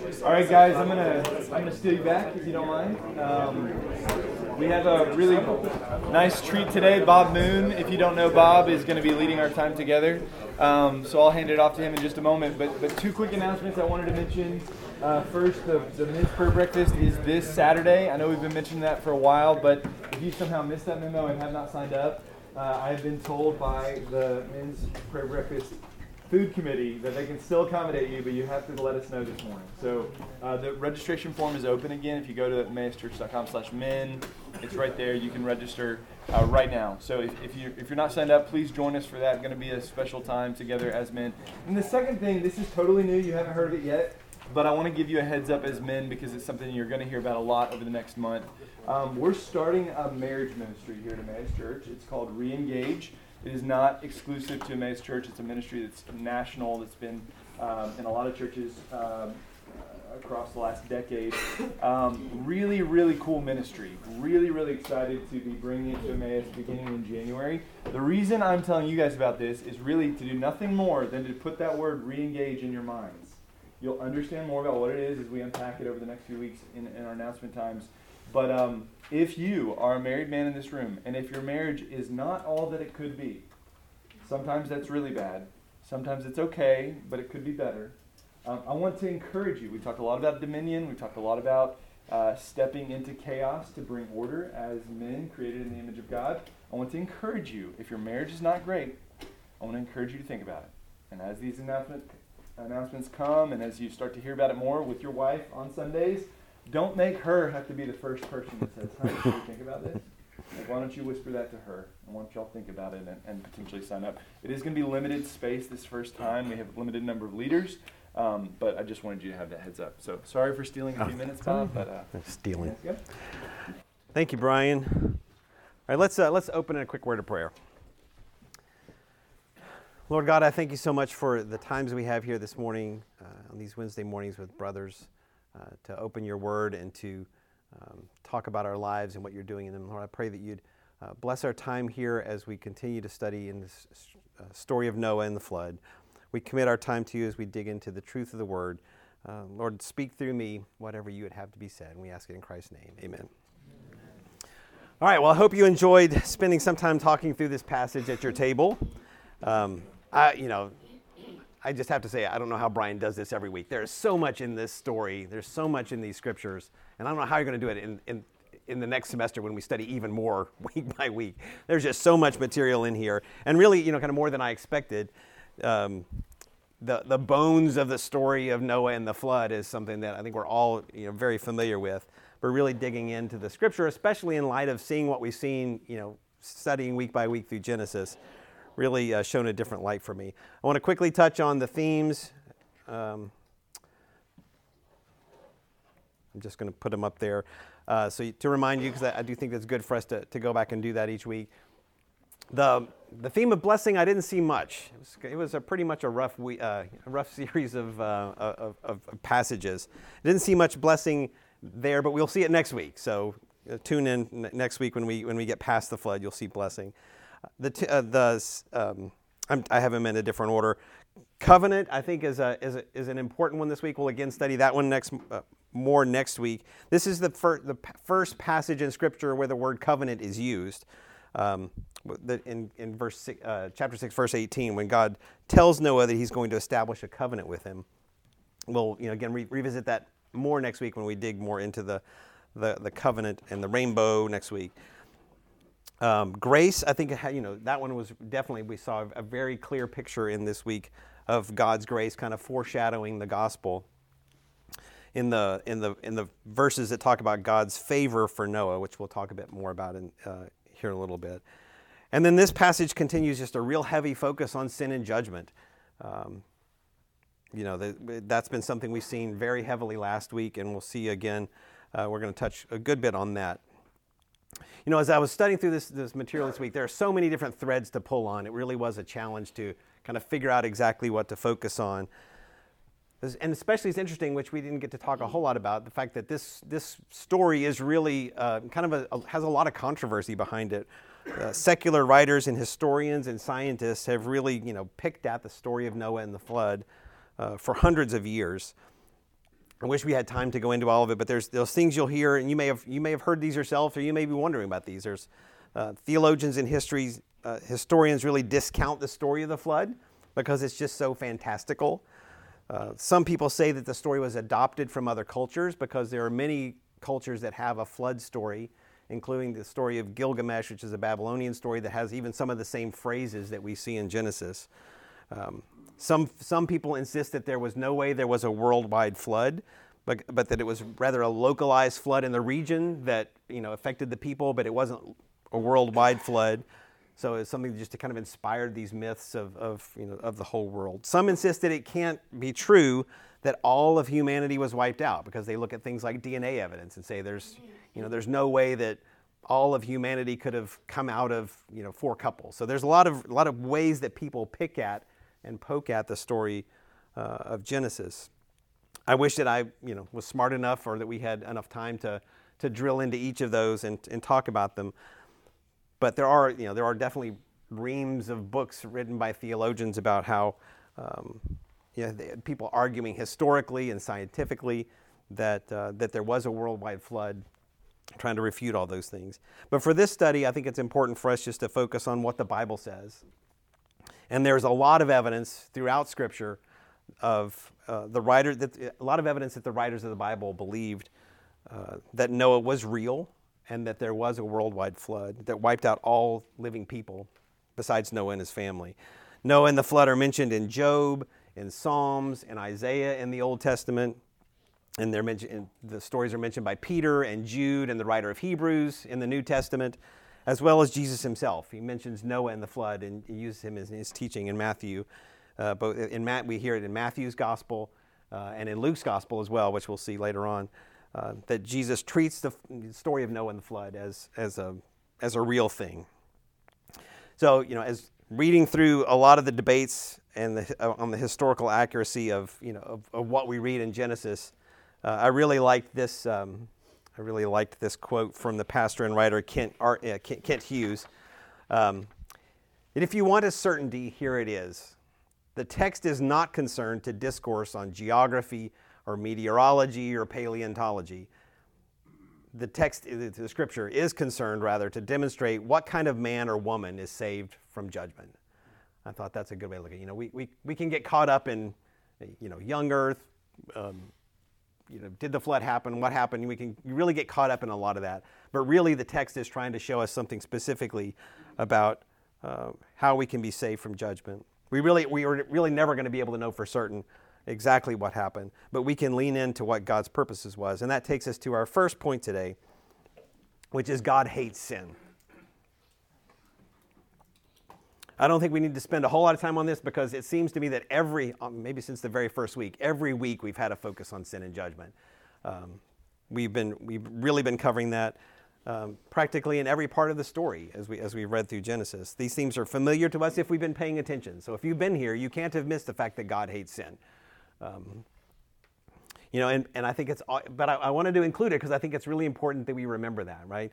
All right, guys, I'm gonna I'm gonna steal you back if you don't mind. Um, we have a really nice treat today. Bob Moon, if you don't know Bob, is going to be leading our time together. Um, so I'll hand it off to him in just a moment. But but two quick announcements I wanted to mention. Uh, first, the, the men's prayer breakfast is this Saturday. I know we've been mentioning that for a while, but if you somehow missed that memo and have not signed up, uh, I have been told by the men's prayer breakfast food committee that they can still accommodate you, but you have to let us know this morning. So uh, the registration form is open again. If you go to emmauschurch.com slash men, it's right there. You can register uh, right now. So if, if, you, if you're not signed up, please join us for that. Going to be a special time together as men. And the second thing, this is totally new. You haven't heard of it yet. But I want to give you a heads up as men because it's something you're going to hear about a lot over the next month. Um, we're starting a marriage ministry here at Emmaus Church. It's called Reengage. It is not exclusive to Emmaus Church. It's a ministry that's national, that's been um, in a lot of churches um, across the last decade. Um, really, really cool ministry. Really, really excited to be bringing it to Emmaus beginning in January. The reason I'm telling you guys about this is really to do nothing more than to put that word re-engage in your minds. You'll understand more about what it is as we unpack it over the next few weeks in, in our announcement times. But um, if you are a married man in this room, and if your marriage is not all that it could be, sometimes that's really bad. Sometimes it's okay, but it could be better. Um, I want to encourage you. We talked a lot about dominion. We talked a lot about uh, stepping into chaos to bring order as men created in the image of God. I want to encourage you. If your marriage is not great, I want to encourage you to think about it. And as these announcement, announcements come, and as you start to hear about it more with your wife on Sundays, don't make her have to be the first person that says, "Honey, should we think about this?" Like, why don't you whisper that to her? I want y'all think about it and, and potentially sign up. It is going to be limited space this first time. We have a limited number of leaders, um, but I just wanted you to have that heads up. So sorry for stealing a few oh, minutes, Bob, but uh, stealing. Thank you, Brian. All right, let's uh, let's open in a quick word of prayer. Lord God, I thank you so much for the times we have here this morning uh, on these Wednesday mornings with brothers. Uh, to open your word and to um, talk about our lives and what you're doing in them. Lord, I pray that you'd uh, bless our time here as we continue to study in this uh, story of Noah and the flood. We commit our time to you as we dig into the truth of the word. Uh, Lord, speak through me whatever you would have to be said. And we ask it in Christ's name. Amen. All right, well, I hope you enjoyed spending some time talking through this passage at your table. Um, I, you know, I just have to say, I don't know how Brian does this every week. There is so much in this story, there's so much in these scriptures, and I don't know how you're going to do it in, in, in the next semester when we study even more week by week. There's just so much material in here, and really, you know, kind of more than I expected. Um, the, the bones of the story of Noah and the flood is something that I think we're all you know, very familiar with. We're really digging into the scripture, especially in light of seeing what we've seen, you know, studying week by week through Genesis really uh, shown a different light for me. I want to quickly touch on the themes. Um, I'm just going to put them up there. Uh, so to remind you, because I, do think it's good for us to, to go back and do that each week. The, the theme of blessing, I didn't see much. It was, it was a pretty much a rough, we, uh, a rough series of, uh, of, of, passages. I didn't see much blessing there, but we'll see it next week. So uh, tune in next week when we, when we get past the flood, you'll see blessing. The, t- uh, the um, i have them in a different order. Covenant, I think, is, a, is, a, is an important one this week. We'll again study that one next uh, more next week. This is the, the p- first passage in Scripture where the word covenant is used. Um, in, in verse six, uh, chapter 6, verse 18, when God tells Noah that he's going to establish a covenant with him. We'll, you know, again, re- revisit that more next week when we dig more into the, the, the covenant and the rainbow next week. Um, grace, I think, you know, that one was definitely, we saw a very clear picture in this week of God's grace, kind of foreshadowing the gospel. In the, in, the, in the verses that talk about God's favor for Noah, which we'll talk a bit more about in, uh, here in a little bit. And then this passage continues just a real heavy focus on sin and judgment. Um, you know, the, that's been something we've seen very heavily last week, and we'll see again. Uh, we're going to touch a good bit on that. You know, as I was studying through this, this material this week, there are so many different threads to pull on. It really was a challenge to kind of figure out exactly what to focus on. And especially it's interesting, which we didn't get to talk a whole lot about, the fact that this, this story is really uh, kind of a, a, has a lot of controversy behind it. Uh, secular writers and historians and scientists have really, you know, picked at the story of Noah and the flood uh, for hundreds of years. I wish we had time to go into all of it, but there's those things you'll hear, and you may have you may have heard these yourself, or you may be wondering about these. There's uh, theologians and history uh, historians really discount the story of the flood because it's just so fantastical. Uh, some people say that the story was adopted from other cultures because there are many cultures that have a flood story, including the story of Gilgamesh, which is a Babylonian story that has even some of the same phrases that we see in Genesis. Um, some, some people insist that there was no way there was a worldwide flood, but, but that it was rather a localized flood in the region that you know, affected the people, but it wasn't a worldwide flood. So it's something just to kind of inspire these myths of, of, you know, of the whole world. Some insist that it can't be true that all of humanity was wiped out because they look at things like DNA evidence and say there's, you know, there's no way that all of humanity could have come out of you know, four couples. So there's a lot of, a lot of ways that people pick at and poke at the story uh, of Genesis. I wish that I you know, was smart enough or that we had enough time to, to drill into each of those and, and talk about them. But there are, you know, there are definitely reams of books written by theologians about how um, you know, people arguing historically and scientifically that, uh, that there was a worldwide flood, trying to refute all those things. But for this study, I think it's important for us just to focus on what the Bible says and there's a lot of evidence throughout Scripture of uh, the writer that a lot of evidence that the writers of the Bible believed uh, that Noah was real and that there was a worldwide flood that wiped out all living people besides Noah and his family. Noah and the flood are mentioned in Job, in Psalms, in Isaiah in the Old Testament. And they're mentioned, the stories are mentioned by Peter and Jude and the writer of Hebrews in the New Testament as well as Jesus himself. He mentions Noah and the flood and uses him in his teaching in Matthew. Uh, both in Matt, we hear it in Matthew's gospel uh, and in Luke's gospel as well, which we'll see later on. Uh, that Jesus treats the story of Noah and the flood as, as, a, as a real thing. So, you know, as reading through a lot of the debates and the, uh, on the historical accuracy of, you know, of, of what we read in Genesis, uh, I really liked this, um, I really liked this quote from the pastor and writer Kent, uh, Kent Hughes. Um, and if you want a certainty, here it is. The text is not concerned to discourse on geography or meteorology or paleontology. The text, the scripture, is concerned rather to demonstrate what kind of man or woman is saved from judgment. I thought that's a good way to look at it. You know, we, we, we can get caught up in, you know, young earth, um, you know, did the flood happen? What happened? We can you really get caught up in a lot of that. But really, the text is trying to show us something specifically about uh, how we can be saved from judgment. We really, we are really never going to be able to know for certain exactly what happened, but we can lean into what God's purposes was. And that takes us to our first point today, which is God hates sin. I don't think we need to spend a whole lot of time on this because it seems to me that every, um, maybe since the very first week, every week we've had a focus on sin and judgment. Um, we've, been, we've really been covering that um, practically in every part of the story as we, as we read through Genesis. These themes are familiar to us if we've been paying attention. So if you've been here, you can't have missed the fact that God hates sin. Um, you know, and, and I think it's, but I, I wanted to include it because I think it's really important that we remember that, right?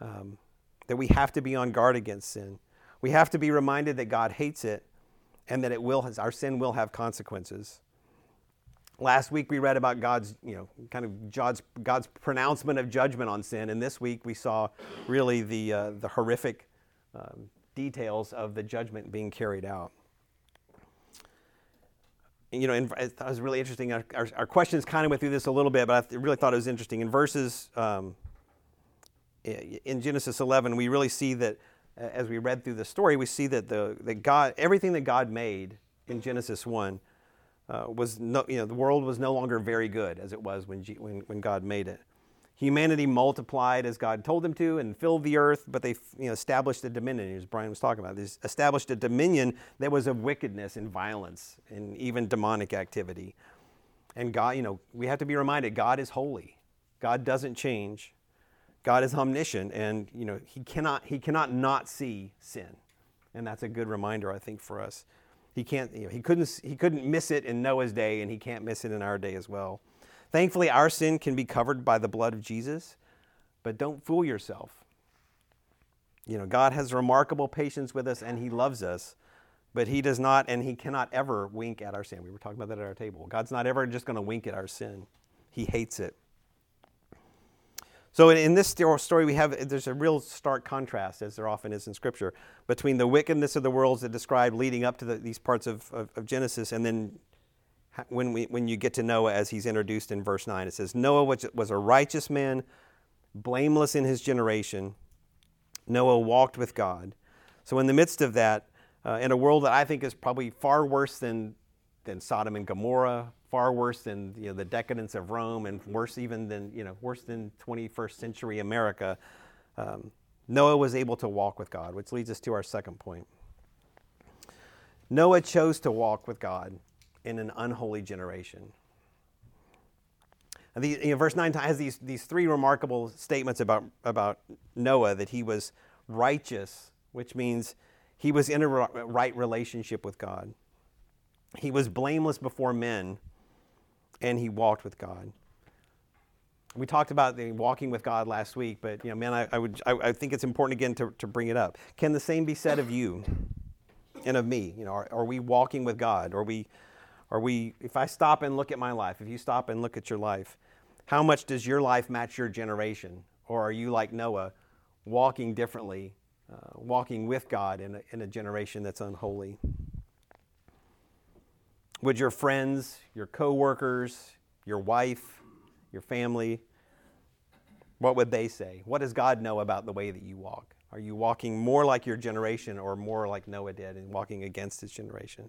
Um, that we have to be on guard against sin. We have to be reminded that God hates it and that it will, our sin will have consequences. Last week we read about God's, you know, kind of God's, God's pronouncement of judgment on sin, and this week we saw really the, uh, the horrific um, details of the judgment being carried out. You know, and it was really interesting. Our, our, our, questions kind of went through this a little bit, but I really thought it was interesting. In verses um, in Genesis 11, we really see that as we read through the story, we see that the that God, everything that God made in Genesis one, uh, was no, you know, the world was no longer very good as it was when, G, when when God made it. Humanity multiplied as God told them to and filled the earth, but they you know, established a dominion, as Brian was talking about. They established a dominion that was of wickedness and violence and even demonic activity. And God, you know, we have to be reminded God is holy. God doesn't change. God is omniscient and you know he cannot he cannot not see sin. And that's a good reminder I think for us. He can't you know, he couldn't he couldn't miss it in Noah's day and he can't miss it in our day as well. Thankfully our sin can be covered by the blood of Jesus, but don't fool yourself. You know, God has remarkable patience with us and he loves us, but he does not and he cannot ever wink at our sin. We were talking about that at our table. God's not ever just going to wink at our sin. he hates it. So in, in this story, we have there's a real stark contrast, as there often is in Scripture, between the wickedness of the worlds that described leading up to the, these parts of, of, of Genesis, and then when, we, when you get to Noah as he's introduced in verse 9. It says, Noah was, was a righteous man, blameless in his generation. Noah walked with God. So, in the midst of that, uh, in a world that I think is probably far worse than, than Sodom and Gomorrah, far worse than you know, the decadence of Rome, and worse even than, you know, worse than 21st century America, um, Noah was able to walk with God, which leads us to our second point. Noah chose to walk with God in an unholy generation. The, you know, verse 9 has these, these three remarkable statements about, about Noah that he was righteous, which means he was in a right relationship with God. He was blameless before men, and he walked with God. We talked about the walking with God last week, but you know, man, I, I would, I, I, think it's important again to, to bring it up. Can the same be said of you and of me? You know, are, are we walking with God? Are we are we, if I stop and look at my life, if you stop and look at your life, how much does your life match your generation? Or are you like Noah, walking differently, uh, walking with God in a, in a generation that's unholy? Would your friends, your coworkers, your wife, your family, what would they say? What does God know about the way that you walk? Are you walking more like your generation or more like Noah did and walking against his generation?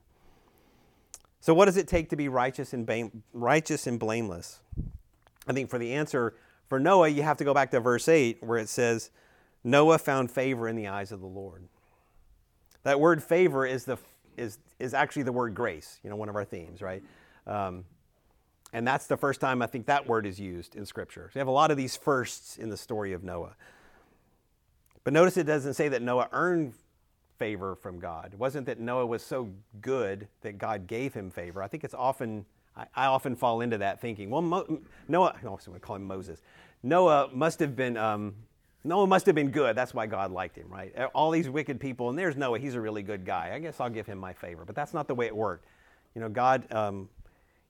So, what does it take to be righteous and, righteous and blameless? I think for the answer for Noah, you have to go back to verse 8 where it says, Noah found favor in the eyes of the Lord. That word favor is, the, is, is actually the word grace, you know, one of our themes, right? Um, and that's the first time I think that word is used in Scripture. So you have a lot of these firsts in the story of Noah. But notice it doesn't say that Noah earned favor from God. It wasn't that Noah was so good that God gave him favor. I think it's often, I, I often fall into that thinking. Well, Mo, Noah, I also want to call him Moses. Noah must have been, um, Noah must have been good. That's why God liked him, right? All these wicked people, and there's Noah. He's a really good guy. I guess I'll give him my favor. But that's not the way it worked. You know, God, um,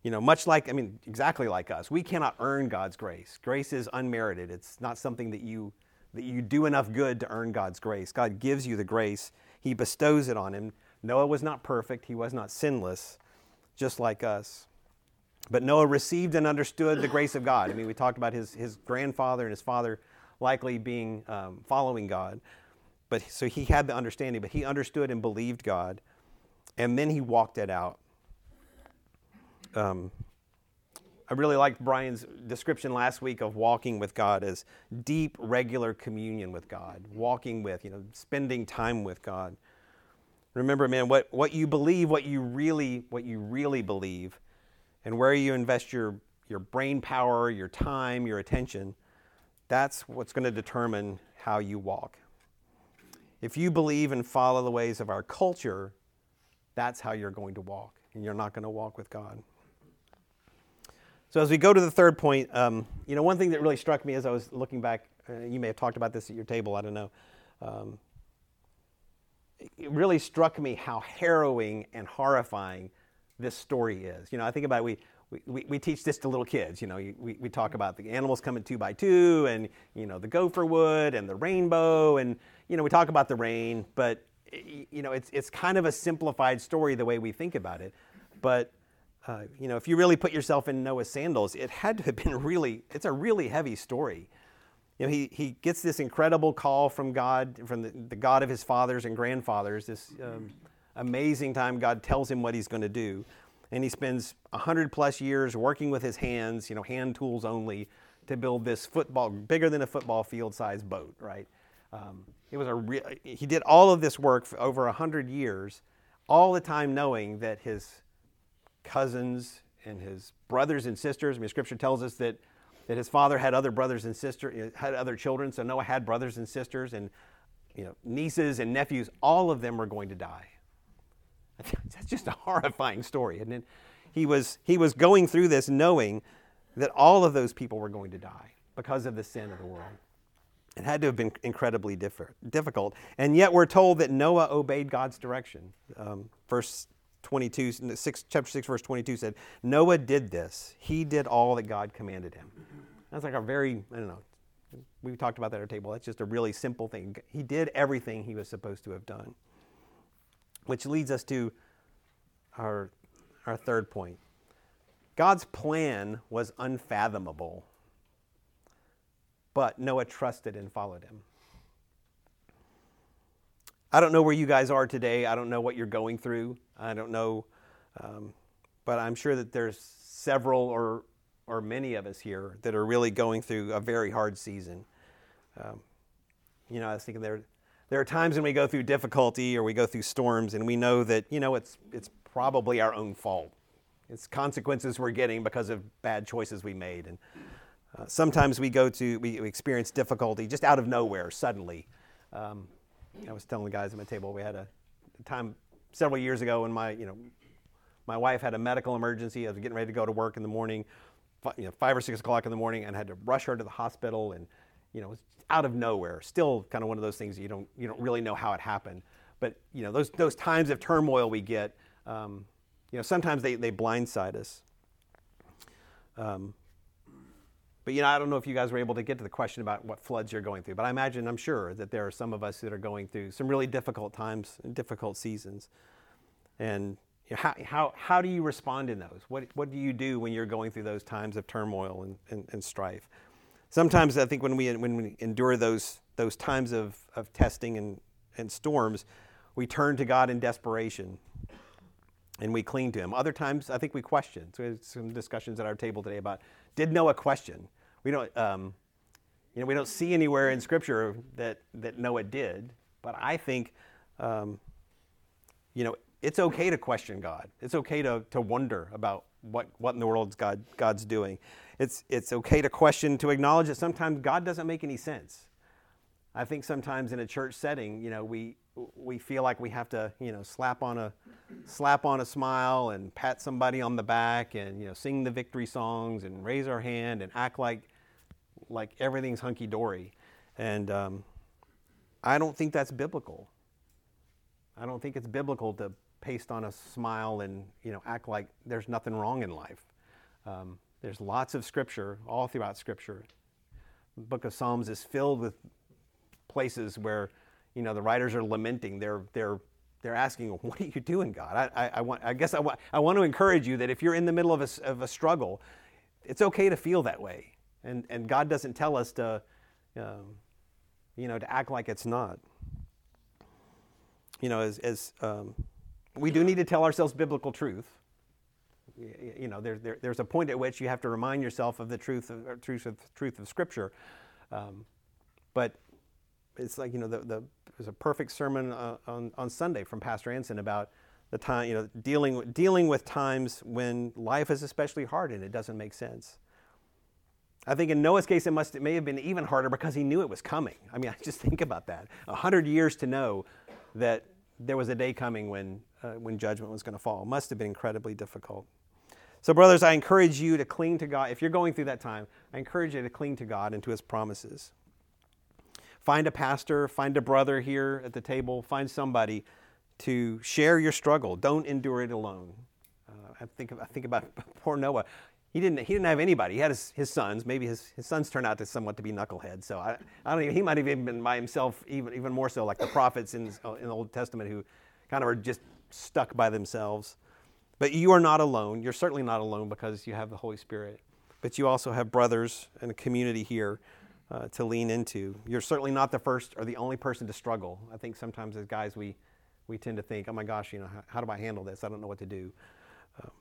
you know, much like, I mean, exactly like us, we cannot earn God's grace. Grace is unmerited. It's not something that you that you do enough good to earn God's grace. God gives you the grace he bestows it on him. Noah was not perfect, he was not sinless, just like us. But Noah received and understood the grace of God. I mean, we talked about his, his grandfather and his father likely being um, following God. But so he had the understanding, but he understood and believed God, and then he walked it out. Um, I really liked Brian's description last week of walking with God as deep, regular communion with God, walking with, you know, spending time with God. Remember, man, what, what you believe, what you really, what you really believe, and where you invest your, your brain power, your time, your attention, that's what's going to determine how you walk. If you believe and follow the ways of our culture, that's how you're going to walk, and you're not going to walk with God. So as we go to the third point, um, you know, one thing that really struck me as I was looking back, uh, you may have talked about this at your table, I don't know. Um, it really struck me how harrowing and horrifying this story is. You know, I think about it, we, we, we teach this to little kids. You know, we, we talk about the animals coming two by two and, you know, the gopher wood and the rainbow. And, you know, we talk about the rain, but, you know, it's, it's kind of a simplified story the way we think about it. But uh, you know, if you really put yourself in Noah's sandals, it had to have been really, it's a really heavy story. You know, he, he gets this incredible call from God, from the, the God of his fathers and grandfathers, this um, amazing time God tells him what he's going to do. And he spends 100 plus years working with his hands, you know, hand tools only, to build this football, bigger than a football field sized boat, right? Um, it was a re- he did all of this work for over 100 years, all the time knowing that his cousins and his brothers and sisters. I mean, Scripture tells us that, that his father had other brothers and sisters, had other children. So Noah had brothers and sisters and you know, nieces and nephews. All of them were going to die. That's just a horrifying story, isn't it? He was, he was going through this knowing that all of those people were going to die because of the sin of the world. It had to have been incredibly difficult. And yet we're told that Noah obeyed God's direction. Um, verse 22, 6, chapter 6, verse 22 said, Noah did this. He did all that God commanded him. That's like a very, I don't know, we talked about that at our table. That's just a really simple thing. He did everything he was supposed to have done. Which leads us to our, our third point. God's plan was unfathomable, but Noah trusted and followed him. I don't know where you guys are today. I don't know what you're going through. I don't know, um, but I'm sure that there's several or or many of us here that are really going through a very hard season. Um, you know, I was thinking there there are times when we go through difficulty or we go through storms, and we know that you know it's it's probably our own fault. It's consequences we're getting because of bad choices we made, and uh, sometimes we go to we, we, experience difficulty just out of nowhere suddenly. Um, I was telling the guys at my table we had a time several years ago when my you know my wife had a medical emergency. I was getting ready to go to work in the morning, you know, five or six o'clock in the morning, and had to rush her to the hospital. And you know, it was out of nowhere. Still, kind of one of those things you don't you don't really know how it happened. But you know, those those times of turmoil we get, um, you know, sometimes they they blindside us. Um, but you know, I don't know if you guys were able to get to the question about what floods you're going through, but I imagine, I'm sure that there are some of us that are going through some really difficult times and difficult seasons. And you know, how, how, how do you respond in those? What, what do you do when you're going through those times of turmoil and, and, and strife? Sometimes I think when we, when we endure those, those times of, of testing and, and storms, we turn to God in desperation and we cling to Him. Other times, I think we question. So we had some discussions at our table today about did Noah question? We don't, um, you know, we don't see anywhere in Scripture that, that Noah did, but I think, um, you know, it's okay to question God. It's okay to, to wonder about what, what in the world God, God's doing. It's, it's okay to question, to acknowledge that sometimes God doesn't make any sense. I think sometimes in a church setting, you know, we, we feel like we have to, you know, slap on a slap on a smile and pat somebody on the back and you know sing the victory songs and raise our hand and act like like everything's hunky dory. And um, I don't think that's biblical. I don't think it's biblical to paste on a smile and you know act like there's nothing wrong in life. Um, there's lots of scripture all throughout Scripture. The book of Psalms is filled with places where you know, the writers are lamenting. They're, they're, they're asking, what are you doing, God? I, I, I, want, I guess I, wa- I want to encourage you that if you're in the middle of a, of a struggle, it's okay to feel that way. And, and God doesn't tell us to, um, you know, to act like it's not. You know, as, as um, we do need to tell ourselves biblical truth. You know, there, there, there's a point at which you have to remind yourself of the truth of, truth of, truth of Scripture. Um, but it's like you know the, the there's a perfect sermon uh, on, on Sunday from Pastor Anson about the time you know dealing dealing with times when life is especially hard and it doesn't make sense. I think in Noah's case it must it may have been even harder because he knew it was coming. I mean, I just think about that. A hundred years to know that there was a day coming when uh, when judgment was going to fall. It must have been incredibly difficult. So, brothers, I encourage you to cling to God. If you're going through that time, I encourage you to cling to God and to His promises. Find a pastor, find a brother here at the table, find somebody to share your struggle. Don't endure it alone. Uh, I, think, I think about poor Noah. He didn't, he didn't have anybody. He had his, his sons. Maybe his, his sons turned out to somewhat to be knuckleheads. So I, I don't even, he might have even been by himself, even, even more so, like the prophets in, in the Old Testament who kind of are just stuck by themselves. But you are not alone. You're certainly not alone because you have the Holy Spirit. But you also have brothers and a community here uh, to lean into. You're certainly not the first or the only person to struggle. I think sometimes as guys, we, we tend to think, oh my gosh, you know, how, how do I handle this? I don't know what to do. Um,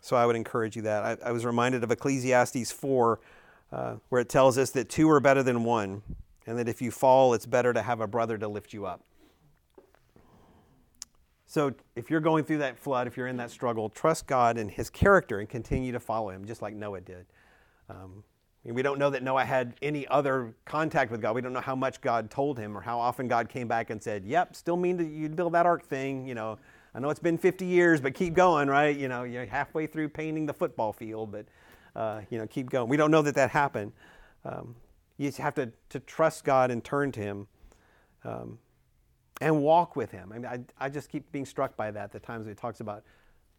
so I would encourage you that. I, I was reminded of Ecclesiastes 4, uh, where it tells us that two are better than one, and that if you fall, it's better to have a brother to lift you up. So if you're going through that flood, if you're in that struggle, trust God and His character and continue to follow Him, just like Noah did. Um, we don't know that Noah had any other contact with God. We don't know how much God told him or how often God came back and said, Yep, still mean that you build that ark thing. You know, I know it's been 50 years, but keep going, right? You know, you're halfway through painting the football field, but, uh, you know, keep going. We don't know that that happened. Um, you just have to, to trust God and turn to Him um, and walk with Him. I mean, I, I just keep being struck by that, the times He talks about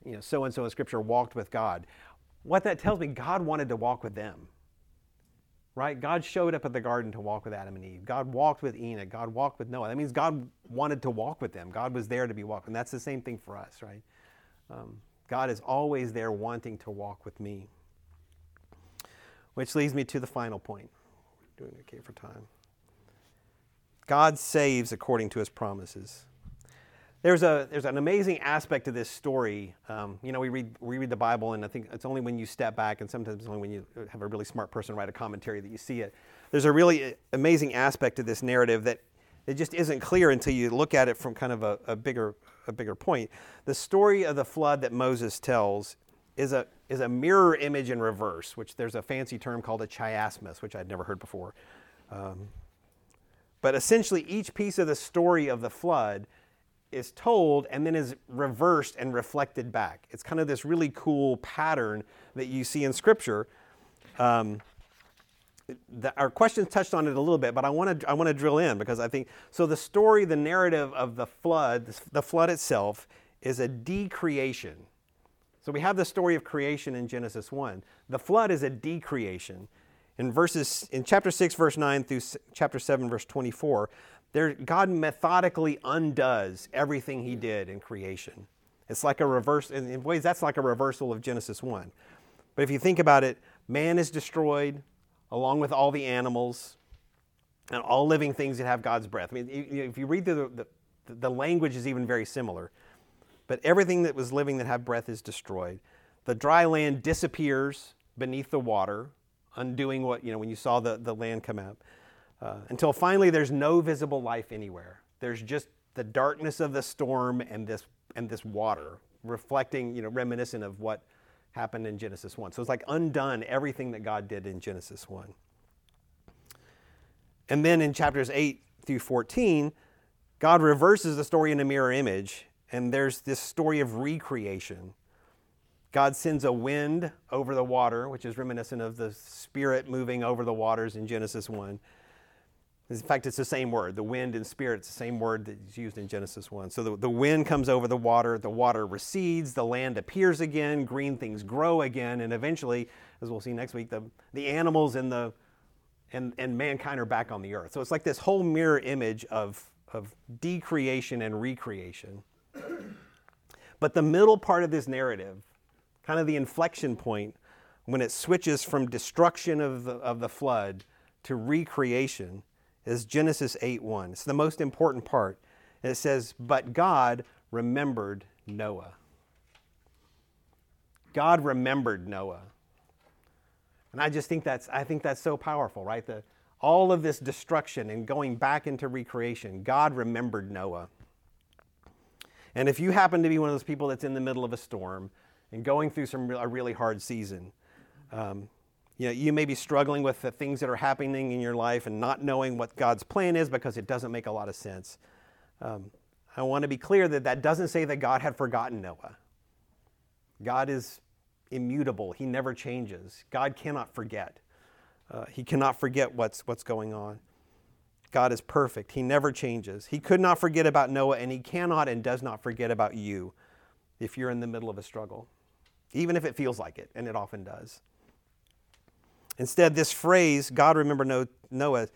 you know, so and so in Scripture walked with God. What that tells me, God wanted to walk with them. Right? God showed up at the garden to walk with Adam and Eve. God walked with Enoch. God walked with Noah. That means God wanted to walk with them. God was there to be walked. And that's the same thing for us, right? Um, God is always there wanting to walk with me. Which leads me to the final point. Doing okay for time. God saves according to his promises. There's, a, there's an amazing aspect to this story. Um, you know, we read, we read the Bible, and I think it's only when you step back, and sometimes only when you have a really smart person write a commentary that you see it. There's a really amazing aspect to this narrative that it just isn't clear until you look at it from kind of a, a, bigger, a bigger point. The story of the flood that Moses tells is a, is a mirror image in reverse, which there's a fancy term called a chiasmus, which I'd never heard before. Um, but essentially, each piece of the story of the flood is told and then is reversed and reflected back. It's kind of this really cool pattern that you see in Scripture. Um, the, our questions touched on it a little bit, but I want to I want to drill in because I think so. The story, the narrative of the flood, the flood itself, is a decreation. So we have the story of creation in Genesis one. The flood is a decreation. In verses in chapter six, verse nine through chapter seven, verse twenty-four, there, God methodically undoes everything He did in creation. It's like a reverse, in ways, that's like a reversal of Genesis 1. But if you think about it, man is destroyed along with all the animals and all living things that have God's breath. I mean, if you read the, the, the language is even very similar. But everything that was living that had breath is destroyed. The dry land disappears beneath the water, undoing what, you know, when you saw the, the land come out. Uh, until finally there's no visible life anywhere. There's just the darkness of the storm and this, and this water, reflecting, you know, reminiscent of what happened in Genesis 1. So it's like undone everything that God did in Genesis 1. And then in chapters 8 through 14, God reverses the story in a mirror image, and there's this story of recreation. God sends a wind over the water, which is reminiscent of the Spirit moving over the waters in Genesis 1. In fact, it's the same word. The wind and spirit, it's the same word that's used in Genesis 1. So the, the wind comes over the water, the water recedes, the land appears again, green things grow again, and eventually, as we'll see next week, the, the animals and, the, and, and mankind are back on the earth. So it's like this whole mirror image of, of decreation and recreation. But the middle part of this narrative, kind of the inflection point, when it switches from destruction of the, of the flood to recreation, is Genesis 8 1. It's the most important part. And it says, But God remembered Noah. God remembered Noah. And I just think that's I think that's so powerful, right? The, all of this destruction and going back into recreation, God remembered Noah. And if you happen to be one of those people that's in the middle of a storm and going through some a really hard season, um, you know, you may be struggling with the things that are happening in your life and not knowing what God's plan is because it doesn't make a lot of sense. Um, I want to be clear that that doesn't say that God had forgotten Noah. God is immutable, He never changes. God cannot forget. Uh, he cannot forget what's, what's going on. God is perfect. He never changes. He could not forget about Noah, and He cannot and does not forget about you if you're in the middle of a struggle, even if it feels like it, and it often does. Instead, this phrase, God remember Noah,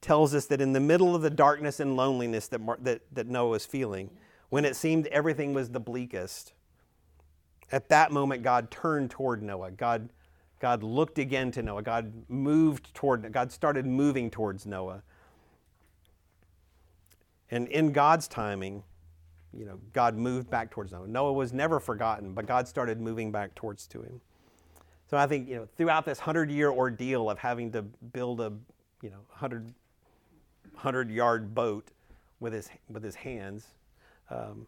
tells us that in the middle of the darkness and loneliness that, that, that Noah was feeling, when it seemed everything was the bleakest, at that moment, God turned toward Noah. God, God looked again to Noah. God moved toward, God started moving towards Noah. And in God's timing, you know, God moved back towards Noah. Noah was never forgotten, but God started moving back towards to him. So I think you know throughout this hundred year ordeal of having to build a you know 100, 100 yard boat with his with his hands, um,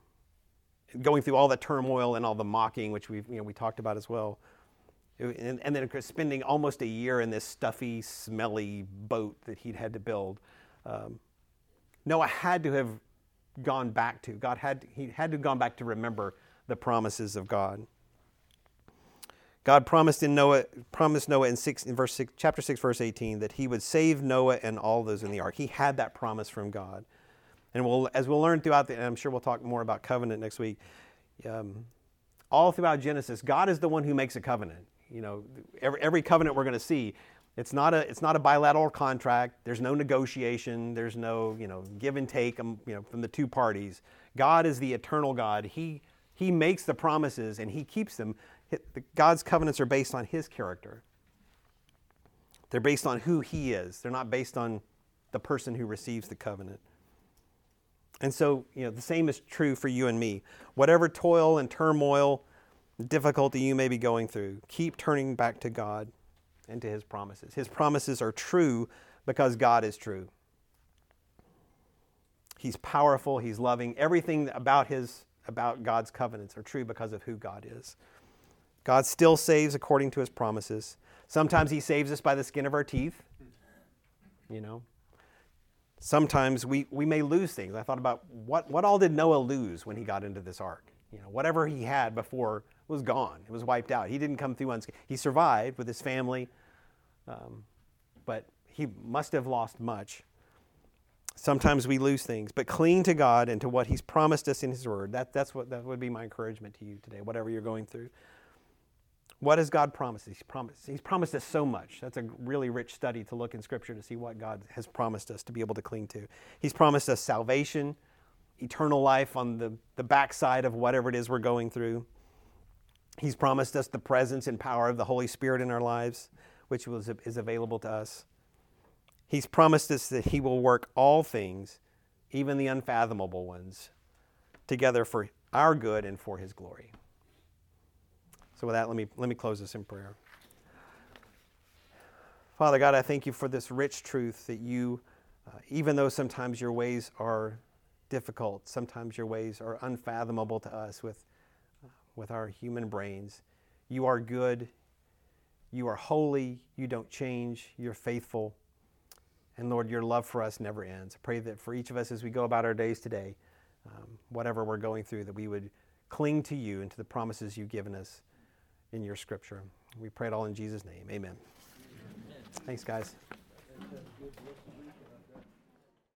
going through all the turmoil and all the mocking, which we you know we talked about as well, and, and then spending almost a year in this stuffy, smelly boat that he'd had to build. Um, Noah had to have gone back to God had he had to gone back to remember the promises of God. God promised in Noah, promised Noah in, six, in verse six, chapter 6, verse 18, that he would save Noah and all those in the ark. He had that promise from God. And we'll, as we'll learn throughout the, and I'm sure we'll talk more about covenant next week, um, all throughout Genesis, God is the one who makes a covenant. You know, every, every covenant we're going to see, it's not a it's not a bilateral contract. There's no negotiation. There's no you know give and take um, you know from the two parties. God is the eternal God. He he makes the promises and he keeps them. God's covenants are based on his character. They're based on who he is. They're not based on the person who receives the covenant. And so, you know, the same is true for you and me. Whatever toil and turmoil, difficulty you may be going through, keep turning back to God and to his promises. His promises are true because God is true. He's powerful, he's loving. Everything about his about God's covenants are true because of who God is. God still saves according to his promises. Sometimes he saves us by the skin of our teeth. You know, sometimes we, we may lose things. I thought about what, what all did Noah lose when he got into this ark? You know, whatever he had before was gone. It was wiped out. He didn't come through unscathed. He survived with his family, um, but he must have lost much. Sometimes we lose things, but cling to God and to what He's promised us in His Word. That, that's what that would be my encouragement to you today, whatever you're going through. What has God promised? He's promised, he's promised us so much. That's a really rich study to look in Scripture to see what God has promised us to be able to cling to. He's promised us salvation, eternal life on the, the backside of whatever it is we're going through. He's promised us the presence and power of the Holy Spirit in our lives, which was, is available to us. He's promised us that He will work all things, even the unfathomable ones, together for our good and for His glory. So, with that, let me, let me close this in prayer. Father God, I thank you for this rich truth that you, uh, even though sometimes your ways are difficult, sometimes your ways are unfathomable to us with, with our human brains, you are good, you are holy, you don't change, you're faithful. And Lord, your love for us never ends. I pray that for each of us as we go about our days today, um, whatever we're going through, that we would cling to you and to the promises you've given us in your scripture. We pray it all in Jesus' name. Amen. Amen. Thanks, guys.